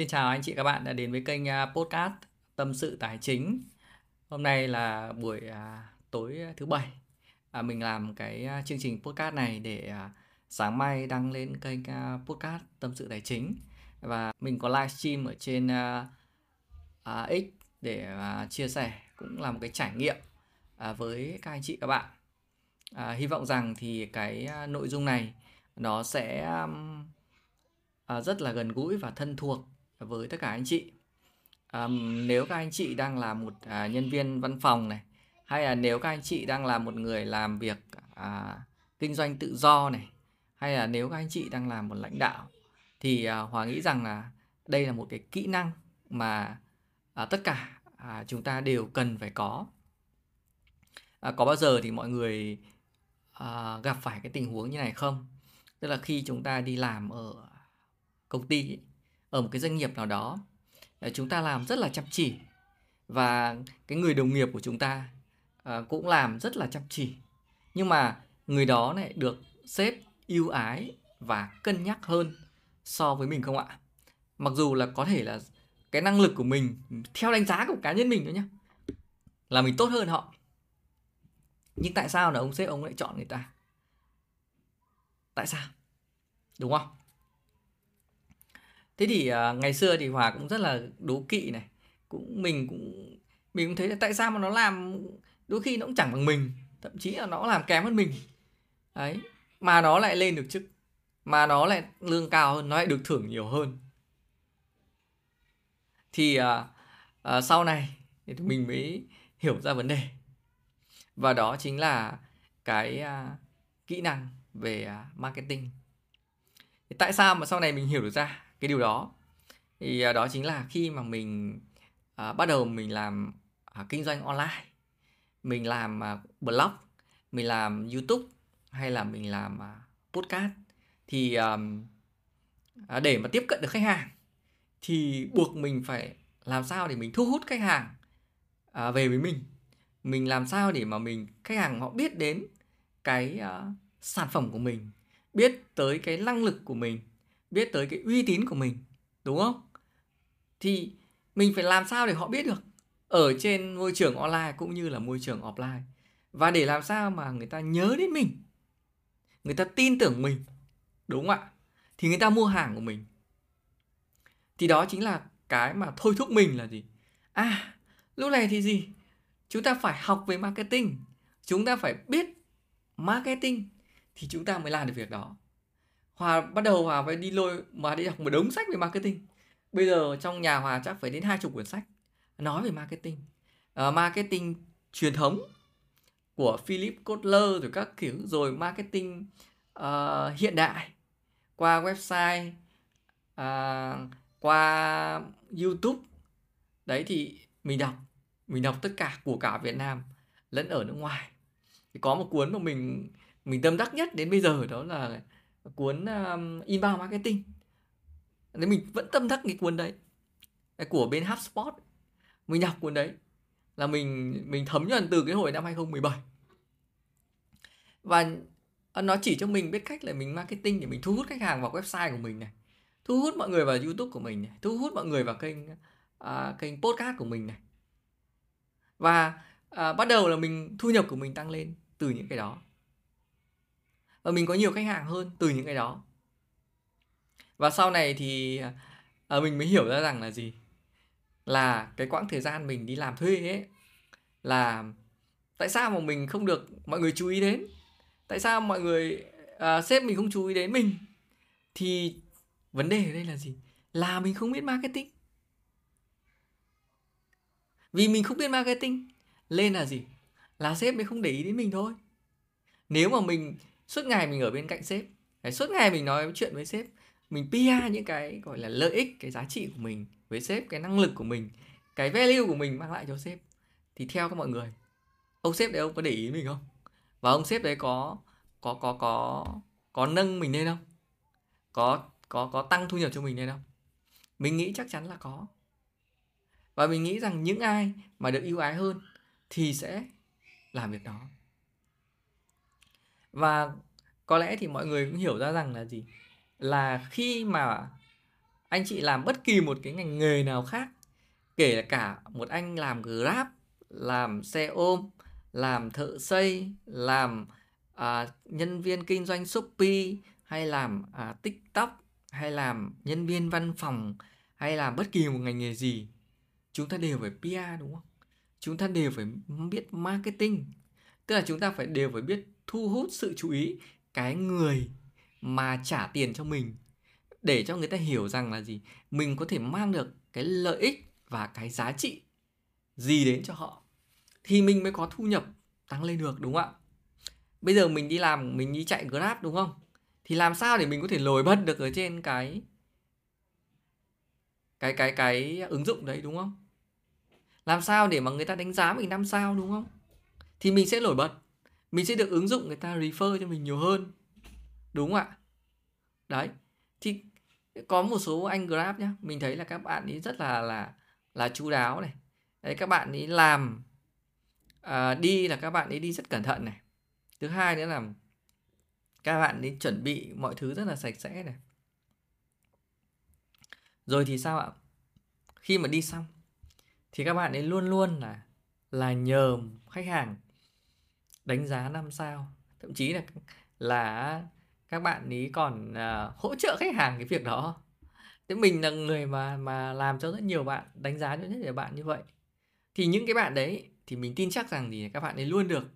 Xin chào anh chị các bạn đã đến với kênh à, podcast Tâm sự tài chính. Hôm nay là buổi à, tối thứ bảy. À, mình làm cái à, chương trình podcast này để sáng mai đăng lên kênh podcast Tâm sự tài chính và mình có livestream ở trên X để chia sẻ cũng là một cái trải nghiệm với các anh chị các bạn. À, hy vọng rằng thì cái nội dung này nó sẽ à, rất là gần gũi và thân thuộc với tất cả anh chị. À, nếu các anh chị đang là một à, nhân viên văn phòng này hay là nếu các anh chị đang là một người làm việc à, kinh doanh tự do này hay là nếu các anh chị đang làm một lãnh đạo thì à, Hòa nghĩ rằng là đây là một cái kỹ năng mà à, tất cả à, chúng ta đều cần phải có. À, có bao giờ thì mọi người à, gặp phải cái tình huống như này không? Tức là khi chúng ta đi làm ở công ty ấy, ở một cái doanh nghiệp nào đó. Ờ, chúng ta làm rất là chăm chỉ. Và cái người đồng nghiệp của chúng ta ờ, cũng làm rất là chăm chỉ. Nhưng mà người đó lại được sếp yêu ái và cân nhắc hơn so với mình không ạ? Mặc dù là có thể là cái năng lực của mình theo đánh giá của cá nhân mình thôi nhá, là mình tốt hơn họ. Nhưng tại sao là ông sếp ông lại chọn người ta? Tại sao? Đúng không? Thế thì uh, ngày xưa thì hòa cũng rất là đố kỵ này. Cũng mình cũng mình cũng thấy là tại sao mà nó làm đôi khi nó cũng chẳng bằng mình thậm chí là nó làm kém hơn mình. Đấy mà nó lại lên được chức mà nó lại lương cao hơn nó lại được thưởng nhiều hơn. Thì uh, uh, sau này thì mình mới hiểu ra vấn đề. Và đó chính là cái uh, kỹ năng về uh, marketing. Thì tại sao mà sau này mình hiểu được ra? Cái điều đó. Thì uh, đó chính là khi mà mình uh, bắt đầu mình làm uh, kinh doanh online mình làm uh, blog mình làm youtube hay là mình làm uh, podcast thì um, uh, để mà tiếp cận được khách hàng thì buộc mình phải làm sao để mình thu hút khách hàng uh, về với mình. Mình làm sao để mà mình khách hàng họ biết đến cái uh, sản phẩm của mình biết tới cái năng lực của mình biết tới cái uy tín của mình, đúng không? Thì mình phải làm sao để họ biết được ở trên môi trường online cũng như là môi trường offline. Và để làm sao mà người ta nhớ đến mình, người ta tin tưởng mình, đúng không ạ? Thì người ta mua hàng của mình. Thì đó chính là cái mà thôi thúc mình là gì? À lúc này thì gì? Chúng ta phải học về marketing, chúng ta phải biết marketing thì chúng ta mới làm được việc đó hòa bắt đầu hòa phải đi lôi mà đi đọc một đống sách về marketing. Bây giờ trong nhà hòa chắc phải đến hai chục quyển sách nói về marketing. Uh, marketing truyền thống của Philip Kotler rồi các kiểu rồi marketing uh, hiện đại qua website uh, qua YouTube. Đấy thì mình đọc mình đọc tất cả của cả Việt Nam lẫn ở nước ngoài. Thì có một cuốn mà mình mình tâm đắc nhất đến bây giờ đó là cuốn um, inbound marketing. Nếu mình vẫn tâm đắc cái cuốn đấy. Của bên HubSpot mình đọc cuốn đấy là mình mình thấm nhuần từ cái hồi năm 2017 và nó chỉ cho mình biết cách là mình marketing để mình thu hút khách hàng vào website của mình này thu hút mọi người vào youtube của mình này thu hút mọi người vào kênh uh, kênh podcast của mình này. Và uh, bắt đầu là mình thu nhập của mình tăng lên từ những cái đó và mình có nhiều khách hàng hơn từ những cái đó. Và sau này thì à, mình mới hiểu ra rằng là gì? Là cái quãng thời gian mình đi làm thuê ấy là tại sao mà mình không được mọi người chú ý đến? Tại sao mọi người à, sếp mình không chú ý đến mình? Thì vấn đề ở đây là gì? Là mình không biết marketing. Vì mình không biết marketing lên là gì? Là sếp mới không để ý đến mình thôi. Nếu mà mình suốt ngày mình ở bên cạnh sếp. Suốt ngày mình nói chuyện với sếp. Mình PR những cái, gọi là, lợi ích, cái giá trị của mình với sếp, cái năng lực của mình, cái value của mình mang lại cho sếp. Thì theo các mọi người, ông sếp đấy ông có để ý mình không? Và ông sếp đấy có có có có có nâng mình lên không? Có có có tăng thu nhập cho mình lên không? Mình nghĩ chắc chắn là có. Và mình nghĩ rằng những ai mà được ưu ái hơn thì sẽ làm việc đó và có lẽ thì mọi người cũng hiểu ra rằng là gì là khi mà anh chị làm bất kỳ một cái ngành nghề nào khác kể cả một anh làm grab làm xe ôm làm thợ xây làm à, nhân viên kinh doanh shopee hay làm à, tiktok hay làm nhân viên văn phòng hay làm bất kỳ một ngành nghề gì chúng ta đều phải PR đúng không? Chúng ta đều phải biết marketing. Tức là chúng ta phải đều phải biết thu hút sự chú ý cái người mà trả tiền cho mình để cho người ta hiểu rằng là gì? Mình có thể mang được cái lợi ích và cái giá trị gì đến cho họ thì mình mới có thu nhập tăng lên được, đúng không ạ? Bây giờ mình đi làm, mình đi chạy grab, đúng không? Thì làm sao để mình có thể nổi bật được ở trên cái cái cái cái ứng dụng đấy, đúng không? Làm sao để mà người ta đánh giá mình năm sao, đúng không? Thì mình sẽ nổi bật. Mình sẽ được ứng dụng người ta refer cho mình nhiều hơn. Đúng không ạ? Đấy. Thì có một số anh grab nhá mình thấy là các bạn ấy rất là là là chú đáo này. Đấy các bạn ấy làm à, đi là các bạn ấy đi rất cẩn thận này. Thứ hai nữa là các bạn ấy chuẩn bị mọi thứ rất là sạch sẽ này. Rồi thì sao ạ? Khi mà đi xong thì các bạn ấy luôn luôn là là nhờ khách hàng đánh giá năm sao. Thậm chí là là các bạn ấy còn uh, hỗ trợ khách hàng cái việc đó. Thế mình là người mà mà làm cho rất nhiều bạn đánh giá cho rất nhiều bạn như vậy. Thì những cái bạn đấy thì mình tin chắc rằng thì các bạn ấy luôn được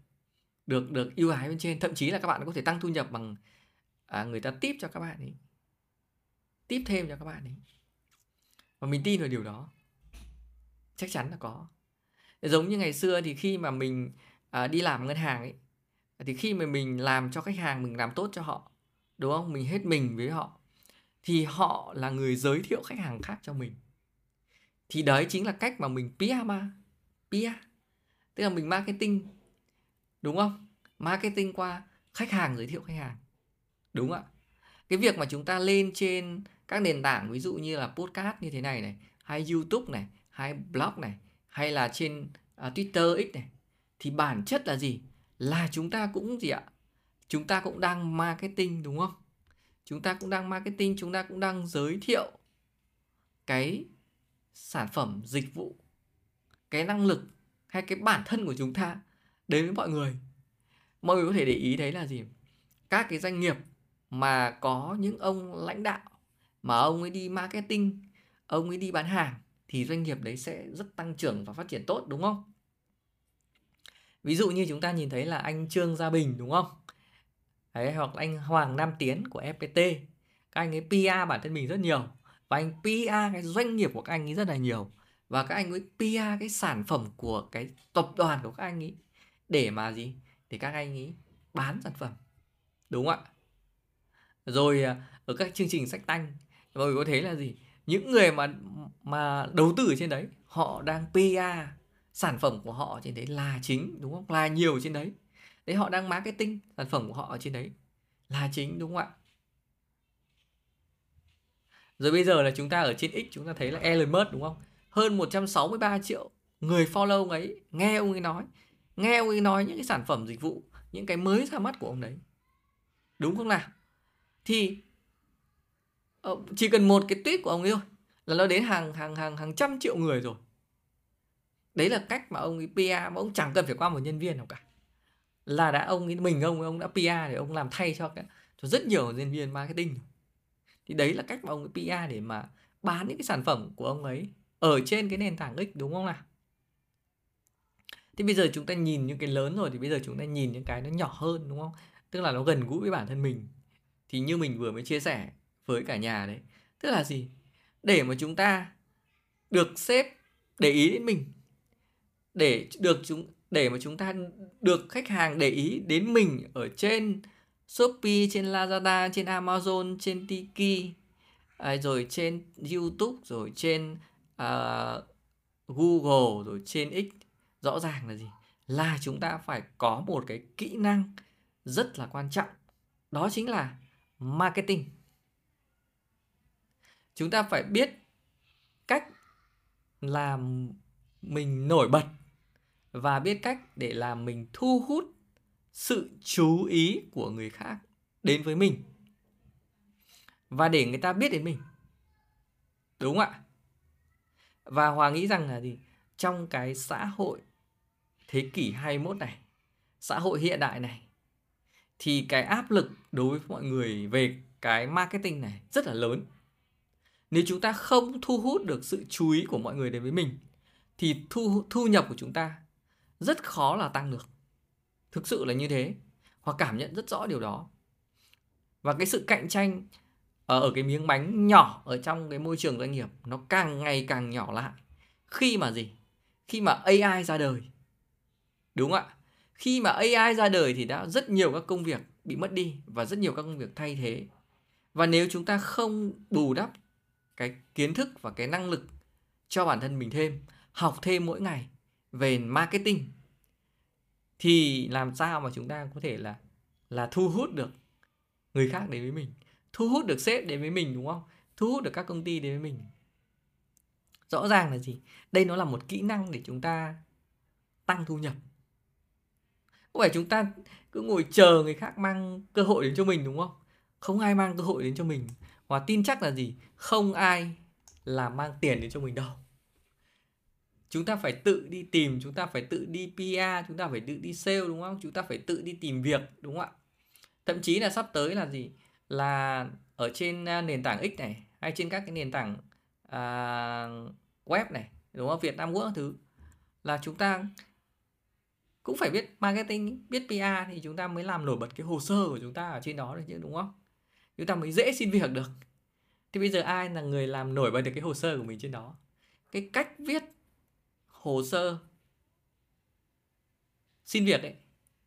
được được ưu ái bên trên. Thậm chí là các bạn có thể tăng thu nhập bằng à, người ta tiếp cho các bạn ấy. Tiếp thêm cho các bạn ấy. Và mình tin vào điều đó. Chắc chắn là có. Giống như ngày xưa thì khi mà mình à, đi làm ngân hàng ấy thì khi mà mình làm cho khách hàng mình làm tốt cho họ đúng không? Mình hết mình với họ thì họ là người giới thiệu khách hàng khác cho mình. Thì đấy chính là cách mà mình PR mà PR tức là mình marketing đúng không? Marketing qua khách hàng giới thiệu khách hàng đúng ạ? Cái việc mà chúng ta lên trên các nền tảng ví dụ như là podcast như thế này này hay youtube này hay blog này hay là trên uh, twitter x này thì bản chất là gì? Là chúng ta cũng gì ạ? Chúng ta cũng đang marketing, đúng không? Chúng ta cũng đang marketing, chúng ta cũng đang giới thiệu cái sản phẩm, dịch vụ, cái năng lực hay cái bản thân của chúng ta đến với mọi người. Mọi người có thể để ý thấy là gì? Các cái doanh nghiệp mà có những ông lãnh đạo mà ông ấy đi marketing, ông ấy đi bán hàng thì doanh nghiệp đấy sẽ rất tăng trưởng và phát triển tốt, đúng không? Ví dụ như chúng ta nhìn thấy là anh trương gia bình, đúng không? Đấy, hoặc anh hoàng nam tiến của fpt các anh ấy pr bản thân mình rất nhiều. Và anh pr cái doanh nghiệp của các anh ấy rất là nhiều. Và các anh ấy pr cái sản phẩm của cái tập đoàn của các anh ấy để mà gì? Để các anh ấy bán sản phẩm. Đúng không ạ? Rồi à, ở các chương trình sách tanh mọi người có thấy là gì? Những người mà mà đầu tư ở trên đấy, họ đang PR sản phẩm của họ trên đấy là chính, đúng không? Là nhiều trên đấy. Đấy, họ đang marketing sản phẩm của họ ở trên đấy. Là chính, đúng không ạ? Rồi bây giờ là chúng ta ở trên X, chúng ta thấy là Elon Musk, đúng không? Hơn 163 triệu người follow ông ấy, nghe ông ấy nói. Nghe ông ấy nói những cái sản phẩm dịch vụ, những cái mới ra mắt của ông đấy. Đúng không nào? Thì ờ, chỉ cần một cái tweet của ông ấy thôi là nó đến hàng hàng hàng hàng trăm triệu người rồi đấy là cách mà ông ấy PR mà ông chẳng cần phải qua một nhân viên nào cả. Là đã ông ấy, mình ông ông đã PR để ông làm thay cho cái, cho rất nhiều nhân viên marketing thì đấy là cách mà ông ấy PR để mà bán những cái sản phẩm của ông ấy ở trên cái nền tảng X, đúng không nào? Thì bây giờ chúng ta nhìn những cái lớn rồi thì bây giờ chúng ta nhìn những cái nó nhỏ hơn, đúng không? Tức là nó gần gũi với bản thân mình. Thì như mình vừa mới chia sẻ với cả nhà đấy, tức là gì? Để mà chúng ta được sếp để ý đến mình để được chúng để mà chúng ta được khách hàng để ý đến mình ở trên Shopee, trên Lazada, trên Amazon, trên Tiki, à, rồi trên YouTube, rồi trên uh, Google, rồi trên X. Rõ ràng là gì? Là chúng ta phải có một cái kỹ năng rất là quan trọng. Đó chính là marketing. Chúng ta phải biết cách làm mình nổi bật và biết cách để làm mình thu hút sự chú ý của người khác đến với mình. Và để người ta biết đến mình. Đúng không ạ? Và hòa nghĩ rằng là gì? Trong cái xã hội thế kỷ 21 này, xã hội hiện đại này, thì cái áp lực đối với mọi người về cái marketing này rất là lớn. Nếu chúng ta không thu hút được sự chú ý của mọi người đến với mình, thì thu thu nhập của chúng ta rất khó là tăng được. Thực sự là như thế. Hoặc cảm nhận rất rõ điều đó. Và cái sự cạnh tranh ở, ở cái miếng bánh nhỏ ở trong cái môi trường doanh nghiệp nó càng ngày càng nhỏ lại. Khi mà gì? Khi mà AI ra đời. Đúng không ạ? Khi mà AI ra đời thì đã rất nhiều các công việc bị mất đi và rất nhiều các công việc thay thế. Và nếu chúng ta không bù đắp cái kiến thức và cái năng lực cho bản thân mình thêm học thêm mỗi ngày về marketing, thì làm sao mà chúng ta có thể là là thu hút được người khác đến với mình, thu hút được sếp đến với mình, đúng không? Thu hút được các công ty đến với mình. Rõ ràng là gì? Đây nó là một kỹ năng để chúng ta tăng thu nhập. Không phải chúng ta cứ ngồi chờ người khác mang cơ hội đến cho mình, đúng không? Không ai mang cơ hội đến cho mình. Và tin chắc là gì? Không ai là mang tiền đến cho mình đâu chúng ta phải tự đi tìm chúng ta phải tự đi PR chúng ta phải tự đi sale đúng không? Chúng ta phải tự đi tìm việc đúng không ạ? Thậm chí là sắp tới là gì? Là ở trên à, nền tảng X này hay trên các cái nền tảng à, web này đúng không? Việt Nam Quốc thứ. Là chúng ta cũng phải biết marketing biết PR thì chúng ta mới làm nổi bật cái hồ sơ của chúng ta ở trên đó được chứ đúng không? Chúng ta mới dễ xin việc được. Thì bây giờ ai là người làm nổi bật được cái hồ sơ của mình trên đó? Cái cách viết hồ sơ. Xin việc ấy,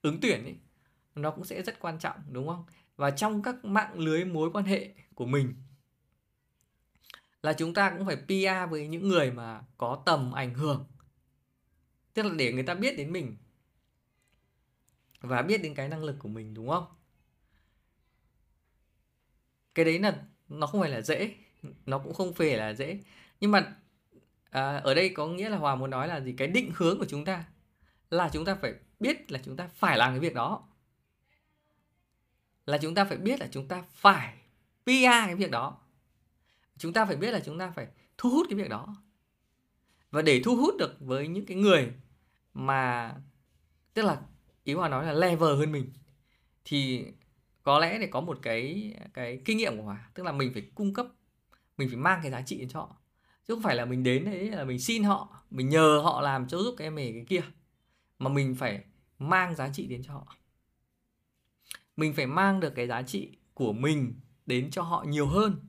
ứng tuyển ấy, nó cũng sẽ rất quan trọng, đúng không? Và trong các mạng lưới mối quan hệ của mình là chúng ta cũng phải PR với những người mà có tầm ảnh hưởng. Tức là để người ta biết đến mình và biết đến cái năng lực của mình, đúng không? Cái đấy là nó không phải là dễ, nó cũng không phải là dễ. Nhưng mà à, ở đây có nghĩa là hòa muốn nói là gì? Cái định hướng của chúng ta là chúng ta phải biết là chúng ta phải làm cái việc đó. Là chúng ta phải biết là chúng ta phải PR cái việc đó. Chúng ta phải biết là chúng ta phải thu hút cái việc đó. Và để thu hút được với những cái người mà tức là ý hòa nói là level hơn mình thì có lẽ để có một cái cái kinh nghiệm của hòa tức là mình phải cung cấp mình phải mang cái giá trị cho họ chứ không phải là mình đến đấy là mình xin họ, mình nhờ họ làm cho giúp cái em này cái kia. Mà mình phải mang giá trị đến cho họ. Mình phải mang được cái giá trị của mình đến cho họ nhiều hơn.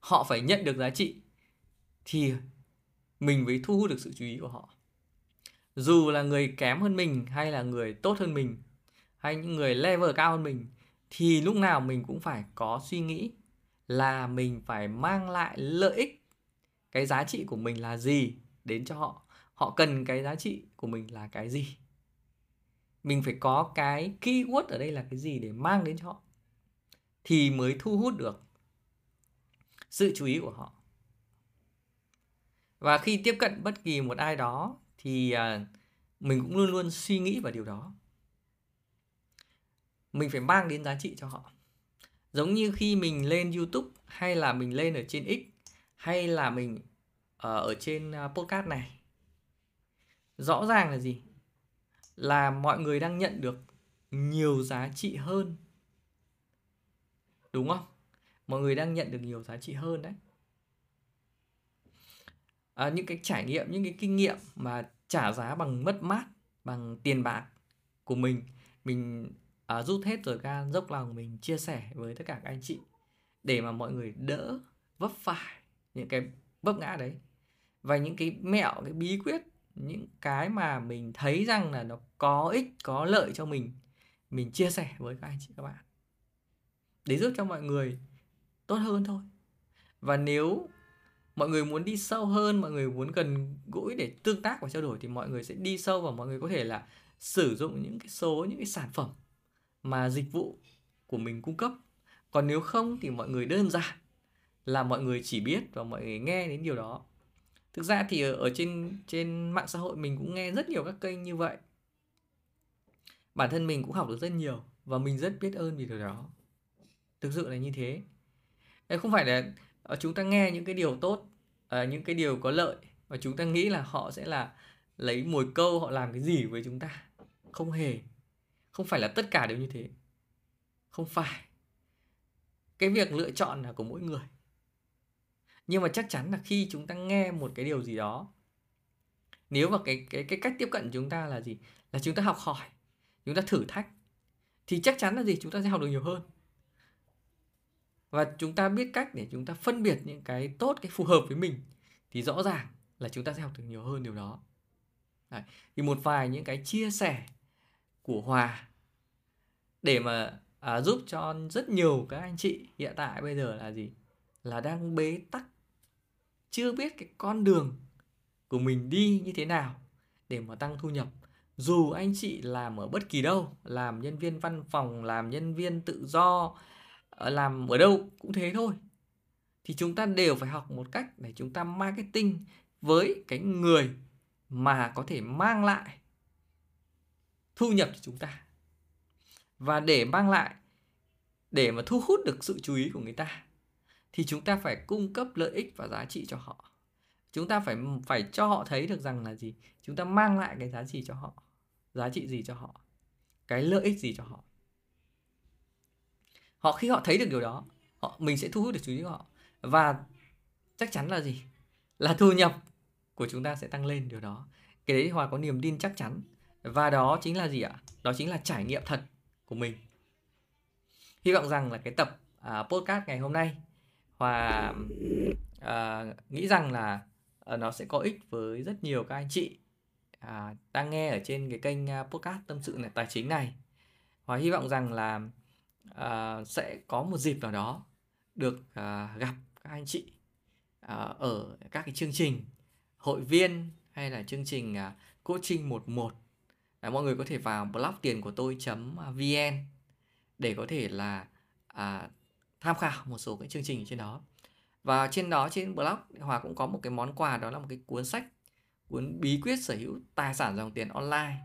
Họ phải nhận được giá trị thì mình mới thu hút được sự chú ý của họ. Dù là người kém hơn mình hay là người tốt hơn mình hay những người level cao hơn mình, thì lúc nào mình cũng phải có suy nghĩ là mình phải mang lại lợi ích cái giá trị của mình là gì đến cho họ? Họ cần cái giá trị của mình là cái gì? Mình phải có cái keyword ở đây là cái gì để mang đến cho họ thì mới thu hút được sự chú ý của họ. Và khi tiếp cận bất kỳ một ai đó thì à, mình cũng luôn luôn suy nghĩ vào điều đó. Mình phải mang đến giá trị cho họ. Giống như khi mình lên youtube hay là mình lên ở trên x hay là mình ờ, ở, trên ờ, podcast này? Rõ ràng là gì? Là mọi người đang nhận được nhiều giá trị hơn. Đúng không? Mọi người đang nhận được nhiều giá trị hơn đấy. À, những cái trải nghiệm những cái kinh nghiệm mà trả giá bằng mất mát bằng tiền bạc của mình mình à, rút hết rồi ra dốc lòng mình chia sẻ với tất cả các anh chị để mà mọi người đỡ vấp phải những cái vấp ngã đấy. Và những cái mẹo, cái bí quyết, những cái mà mình thấy rằng là nó có ích, có lợi cho mình mình chia sẻ với các anh chị, các bạn. Để giúp cho mọi người tốt hơn thôi. Và nếu mọi người muốn đi sâu hơn, mọi người muốn gần gũi để tương tác và trao đổi thì mọi người sẽ đi sâu và mọi người có thể là sử dụng những cái số, những cái sản phẩm mà dịch vụ của mình cung cấp. Còn nếu không thì mọi người đơn giản là mọi người chỉ biết và mọi người nghe đến điều đó. Thực ra thì ở, ở trên trên mạng xã hội mình cũng nghe rất nhiều các kênh như vậy. Bản thân mình cũng học được rất nhiều và mình rất biết ơn vì điều đó. Thực sự là như thế. Không phải là ờ, chúng ta nghe những cái điều tốt ờ, những cái điều có lợi và chúng ta nghĩ là họ sẽ là lấy mồi câu họ làm cái gì với chúng ta. Không hề. Không phải là tất cả đều như thế. Không phải. Cái việc lựa chọn là của mỗi người nhưng mà chắc chắn là khi chúng ta nghe một cái điều gì đó nếu mà cái cái cái cách tiếp cận chúng ta là gì? Là chúng ta học hỏi chúng ta thử thách thì chắc chắn là gì? Chúng ta sẽ học được nhiều hơn. Và chúng ta biết cách để chúng ta phân biệt những cái tốt cái phù hợp với mình thì rõ ràng là chúng ta sẽ học được nhiều hơn điều đó. Đấy. thì một vài những cái chia sẻ của hòa để mà à, giúp cho rất nhiều các anh chị hiện tại bây giờ là gì? Là đang bế tắc chưa biết cái con đường của mình đi như thế nào để mà tăng thu nhập. Dù anh chị làm ở bất kỳ đâu, làm nhân viên văn phòng, làm nhân viên tự do ờ, làm ở đâu cũng thế thôi, thì chúng ta đều phải học một cách để chúng ta marketing với cái người mà có thể mang lại thu nhập cho chúng ta. Và để mang lại, để mà thu hút được sự chú ý của người ta thì chúng ta phải cung cấp lợi ích và giá trị cho họ. Chúng ta phải phải cho họ thấy được rằng là gì? Chúng ta mang lại cái giá trị cho họ giá trị gì cho họ cái lợi ích gì cho họ. Họ khi họ thấy được điều đó họ mình sẽ thu hút được chú ý của họ. Và chắc chắn là gì? Là thu nhập của chúng ta sẽ tăng lên điều đó. Cái đấy hòa có niềm tin chắc chắn. Và đó chính là gì ạ? Đó chính là trải nghiệm thật của mình. Hy vọng rằng là cái tập uh, podcast ngày hôm nay hòa uh, ờ, nghĩ rằng là uh, nó sẽ có ích với rất nhiều các anh chị. Uh, đang nghe ở trên cái kênh ờ, podcast tâm sự này tài chính này. Hòa hy vọng rằng là uh, sẽ có một dịp nào đó được uh, gặp các anh chị uh, ở các cái chương trình hội viên hay là chương trình uh, coaching 11 à, mọi người có thể vào blog tiền của tôi vn để có thể là à, tham khảo một số cái chương trình trên đó. Và trên đó trên blog hòa cũng có một cái món quà đó là một cái cuốn sách cuốn bí quyết sở hữu tài sản dòng tiền online.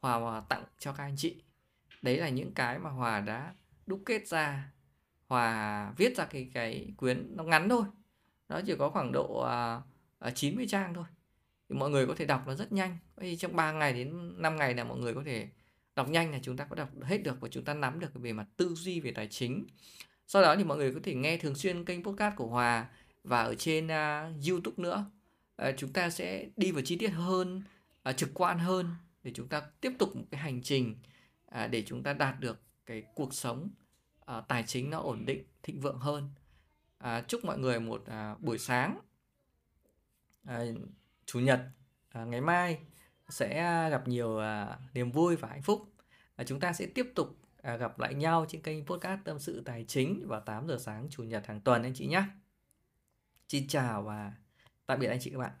Hòa tặng cho các anh chị. Đấy là những cái mà hòa đã đúc kết ra hòa viết ra cái cái cuốn nó ngắn thôi. Nó chỉ có khoảng độ à, à, uh, 90 trang thôi. Thì mọi người có thể đọc nó rất nhanh. Thì trong 3 ngày đến 5 ngày là mọi người có thể đọc nhanh là chúng ta có đọc hết được và chúng ta nắm được về mặt tư duy về tài chính sau đó thì mọi người có thể nghe thường xuyên kênh podcast của Hòa và ở trên uh, YouTube nữa. Uh, chúng ta sẽ đi vào chi tiết hơn uh, trực quan hơn để chúng ta tiếp tục một cái hành trình uh, để chúng ta đạt được cái cuộc sống uh, tài chính nó ổn định thịnh vượng hơn. Uh, chúc mọi người một uh, buổi sáng. Uh, chủ nhật uh, ngày mai sẽ gặp nhiều uh, niềm vui và hạnh phúc. Uh, chúng ta sẽ tiếp tục À, gặp lại nhau trên kênh podcast tâm sự tài chính vào 8 giờ sáng chủ nhật hàng tuần anh chị nhé. Xin chào và tạm biệt anh chị các bạn.